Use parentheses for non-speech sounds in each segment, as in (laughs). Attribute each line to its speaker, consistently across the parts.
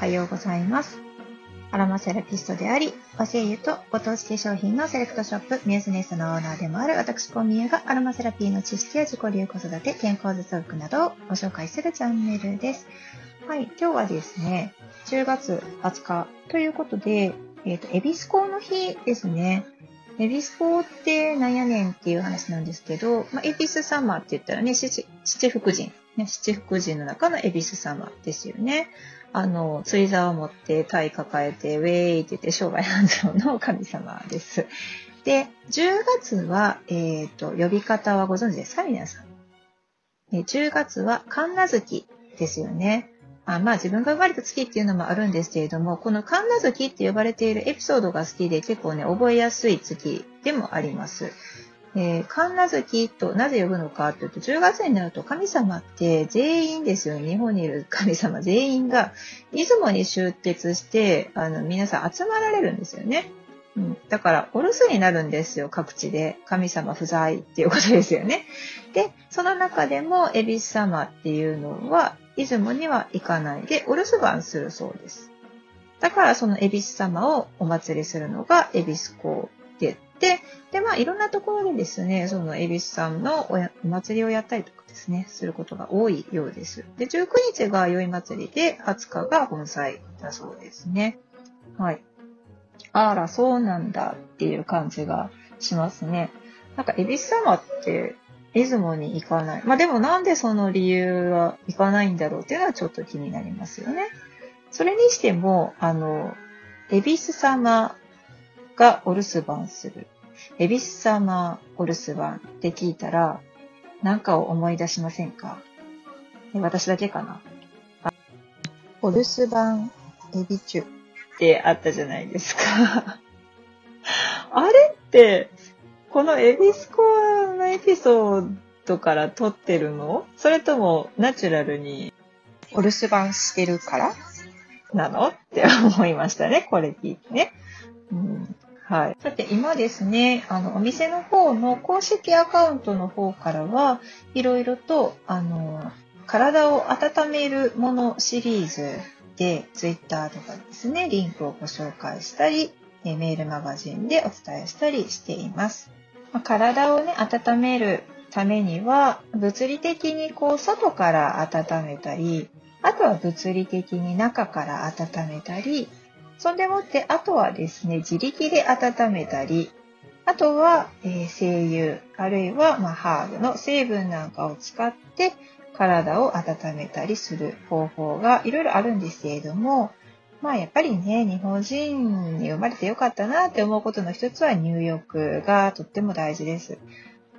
Speaker 1: はようございます。アロマセラピストであり、和製油とご当地化粧品のセレクトショップ、ミューズネスのオーナーでもある私、コミュがアロマセラピーの知識や自己流子育て、健康絶育などをご紹介するチャンネルです。はい、今日はですね、10月20日ということで、えっ、と、エビスコの日ですね。エビスコってなんやねんっていう話なんですけど、まあ、エビス様って言ったらね、七七福神、ね、七福神の中のエビス様ですよね。あの、釣り竿を持って、鯛抱えて、ウェーイって言って商売繁盛の神様です。で、10月は、えっ、と、呼び方はご存知ですか皆さん。10月は神奈月ですよね。あまあ自分が生まれた月っていうのもあるんですけれども、この神奈月って呼ばれているエピソードが好きで結構ね、覚えやすい月でもあります。えー、神奈月となぜ呼ぶのかというと、10月になると神様って全員ですよね。日本にいる神様 (laughs) 全員が出雲に集結して、あの、皆さん集まられるんですよね。うん、だから、お留守になるんですよ、各地で。神様不在っていうことですよね。で、その中でも、恵比寿様っていうのは、出雲には行かないで、お留守番するそうです。だから、その恵比寿様をお祭りするのが、恵比寿公、で、でまあ、いろんなところでですね、その恵比寿さんのおやお祭りをやったりとかですね、することが多いようです。で、19日が宵祭りで、20日が本祭だそうですね。はい。あら、そうなんだっていう感じがしますね。なんか、恵比寿様って、出雲に行かない。まあでもなんでその理由は行かないんだろうっていうのはちょっと気になりますよね。それにしても、あの、恵比寿様がお留守番する。恵比寿様お留守番って聞いたら、なんかを思い出しませんか？え私だけかな？あお留守番エビチュってあったじゃないですか。あれって、このエビスコのエピソードから撮ってるの？それともナチュラルにお留守番してるから？なの？って思いましたね。これ聞いてね。うんはい。さて、今ですね、あの、お店の方の公式アカウントの方からは、いろいろと、あの、体を温めるものシリーズで、ツイッターとかですね、リンクをご紹介したり、メールマガジンでお伝えしたりしています。まあ体をね、温めるためには、物理的にこう、外から温めたり、あとは物理的に中から温めたり、そんでもって、あとはですね、自力で温めたり、あとは、えー精油、あるいは、まあ、ハーブの成分なんかを使って、体を温めたりする方法がいろいろあるんですけれども、まあやっぱりね、日本人に生まれてよかったなって思うことの一つは入浴がとっても大事です。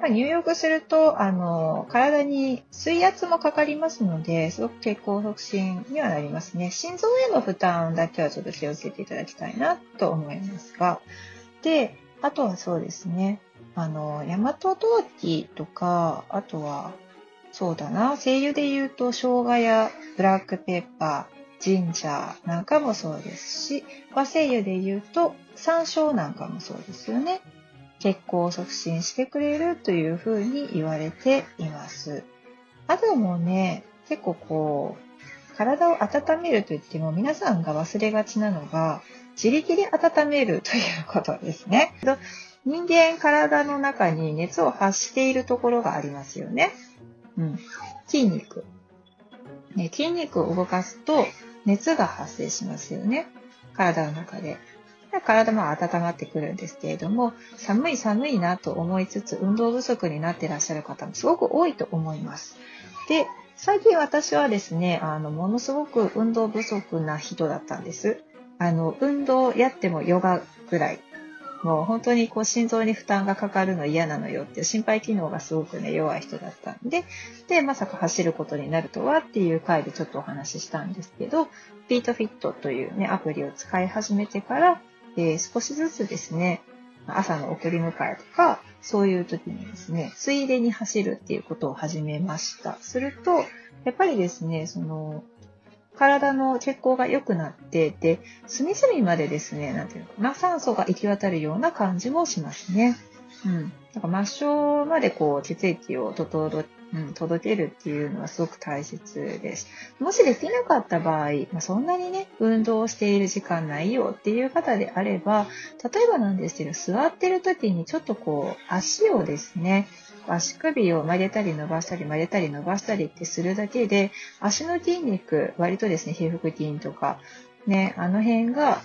Speaker 1: ま、入浴すると、あの、体に水圧もかかりますので、すごく血行促進にはなりますね。心臓への負担だけはちょっと気をつけていただきたいなと思いますが。で、あとはそうですね。あの、大和陶器とか、あとは、そうだな、精油で言うと、生姜やブラックペッパー、ジンジャーなんかもそうですし、和精油で言うと、山椒なんかもそうですよね。血行を促進してくれるというふうに言われています。あともね、結構こう、体を温めると言っても皆さんが忘れがちなのが、自力で温めるということですね。人間体の中に熱を発しているところがありますよね。うん。筋肉。ね、筋肉を動かすと熱が発生しますよね。体の中で。体も温まってくるんですけれども、寒い寒いなと思いつつ運動不足になってらっしゃる方もすごく多いと思います。で、最近私はですね、あの、ものすごく運動不足な人だったんです。あの、運動やってもヨガぐらい。もう本当にこう心臓に負担がかかるの嫌なのよっていう心肺機能がすごくね、弱い人だったんで、で、まさか走ることになるとはっていう回でちょっとお話ししたんですけど、ピートフィットというね、アプリを使い始めてから、えー少しずつですね、朝の送り迎えとか、そういう時にですね、ついでに走るっていうことを始めました。すると、やっぱりですね、その、体の血行が良くなって、で、隅々までですね、なんていうのかな、酸素が行き渡るような感じもしますね。うん。なんか末梢までこう血液を整うん、届けるっていうのはすごく大切です。もしできなかった場合、まあ、そんなにね、運動をしている時間ないよっていう方であれば、例えばなんですけど、座ってる時にちょっとこう、足をですね、足首を曲げたり伸ばしたり曲げたり伸ばしたりってするだけで、足の筋肉、割とですね、皮腹筋とか、ね、あの辺が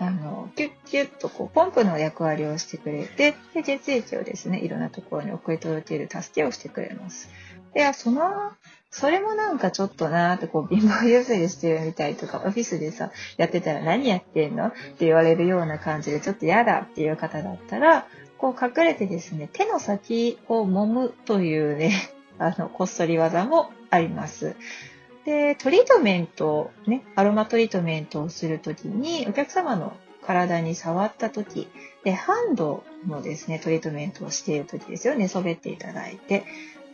Speaker 1: あの、キュッキュッとこう、ポンプの役割をしてくれて、で、血液をですね、いろんなところに送り届ける助けをしてくれます。で、その、それもなんかちょっとなーってこう、貧乏ゆすりしてるみたいとか、オフィスでさ、やってたら何やってんの？って言われるような感じで、ちょっと嫌だっていう方だったら、こう隠れてですね、手の先を揉むというね、あの、こっそり技もあります。で、トリートメント、ね、アロマトリートメントをするときに、お客様の体に触ったとき、で、ハンドのですね、トリートメントをしているときですよね、そべっていただいて、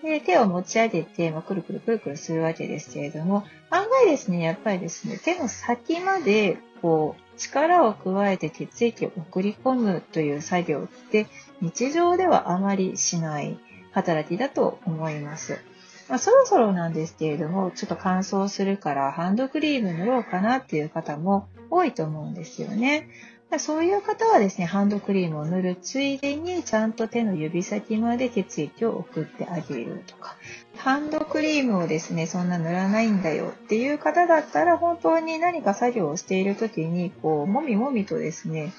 Speaker 1: で、手を持ち上げて、まあ、くるくるくるくるするわけですけれども、案外ですね、やっぱりですね、手の先まで、こう、力を加えて血液を送り込むという作業って、日常ではあまりしない働きだと思います。まあ、そろそろなんですけれども、ちょっと乾燥するからハンドクリーム塗ろうかなっていう方も多いと思うんですよね。そういう方はですね、ハンドクリームを塗るついでに、ちゃんと手の指先まで血液を送ってあげるとか、ハンドクリームをですね、そんな塗らないんだよっていう方だったら、本当に何か作業をしている時に、こう、もみもみとですね、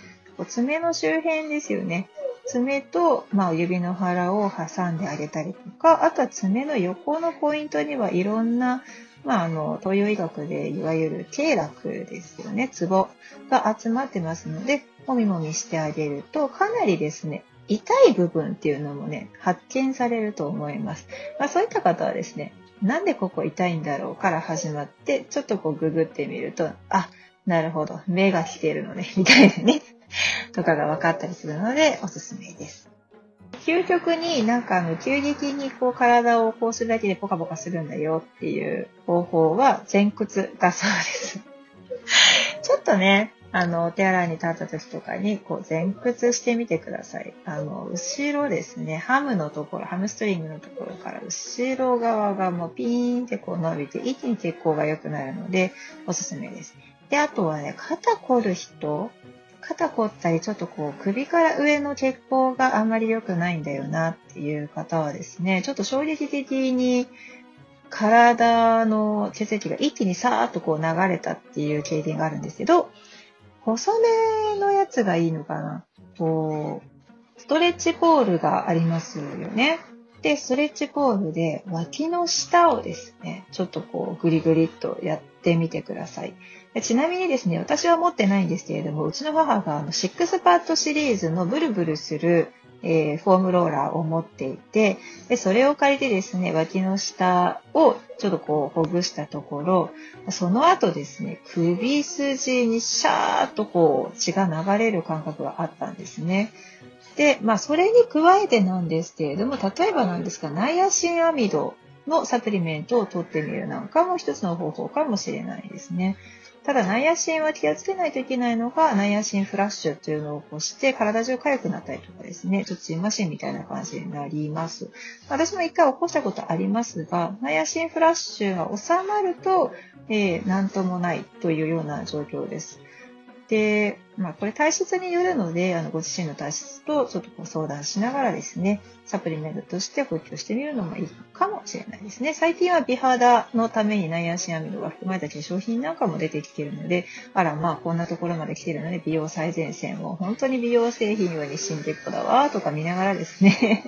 Speaker 1: 爪の周辺ですよね。爪と、まあ、指の腹を挟んであげたりとか、あとは爪の横のポイントにはいろんな、まあ、あの、東洋医学でいわゆる経絡ですよね、ツボが集まってますので、もみもみしてあげると、かなりですね、痛い部分っていうのもね、発見されると思います。まあ、そういった方はですね、なんでここ痛いんだろうから始まって、ちょっとこうググってみると、あ、なるほど、目が来てるのね、みたいなね。とかが分かったりするのでおすすめです。究極になんかあの急激にこう体をこうするだけでポカポカするんだよっていう方法は前屈だそうです。(laughs) ちょっとね、あの、お手洗いに立った時とかに、こう、前屈してみてください。あの、後ろですね、ハムのところ、ハムストリングのところから、後ろ側がもうピーンってこう伸びて、一気に血行が良くなるので、おすすめです。で、あとはね、肩凝る人肩凝ったり、ちょっとこう、首から上の血行があんまり良くないんだよなっていう方はですね、ちょっと衝撃的に体の血液が一気にさーっとこう流れたっていう経験があるんですけど、細めのやつがいいのかな。こう、ストレッチポールがありますよね。で、ストレッチポールで脇の下をですね、ちょっとこうグリグリっとやってみてください。ちなみにですね、私は持ってないんですけれども、うちの母があの6パッドシリーズのブルブルする、えー、フォームローラーを持っていてで、それを借りてですね、脇の下をちょっとこうほぐしたところ、その後ですね、首筋にシャーッとこう血が流れる感覚があったんですね。で、まあそれに加えてなんですけれども、例えばなんですが、ナイアシンアミドのサプリメントを取ってみるなんかも一つの方法かもしれないですね。ただ、ナイアシンは気をつけないといけないのが、ナイアシンフラッシュというのを起こして、体中痒くなったりとかですね、ちょっとジンマシンみたいな感じになります。私も一回起こしたことありますが、ナイアシンフラッシュが収まると、えー、なんともないというような状況です。で、まあ、これ体質によるので、あの、ご自身の体質とちょっとこう相談しながらですね、サプリメントとして補給してみるのもいいかもしれないですね。最近は美肌のためにナイアシンアミドが含まれた化粧品なんかも出てきているので、あら、まあ、こんなところまで来ているので、美容最前線を本当に美容製品用に死んでいく子だわー、とか見ながらですね、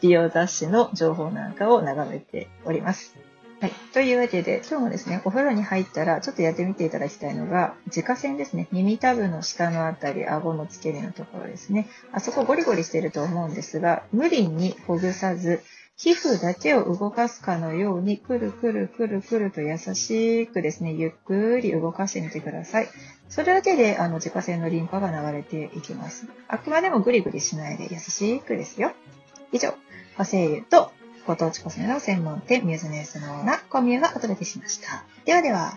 Speaker 1: 美容雑誌の情報なんかを眺めております。はい。というわけで、今日もですね、お風呂に入ったら、ちょっとやってみていただきたいのが、自家線ですね。耳たぶの下のあたり、顎の付け根のところですね。あそこゴリゴリしてると思うんですが、無理にほぐさず、皮膚だけを動かすかのように、くるくるくるくると優しくですね、ゆっくり動かしてみてください。それだけで、あの、自家線のリンパが流れていきます。あくまでもグリグリしないで優しくですよ。以上、和製油とご当地コスメの専門店ミューズネスのような、コミューがお届けしました。ではでは。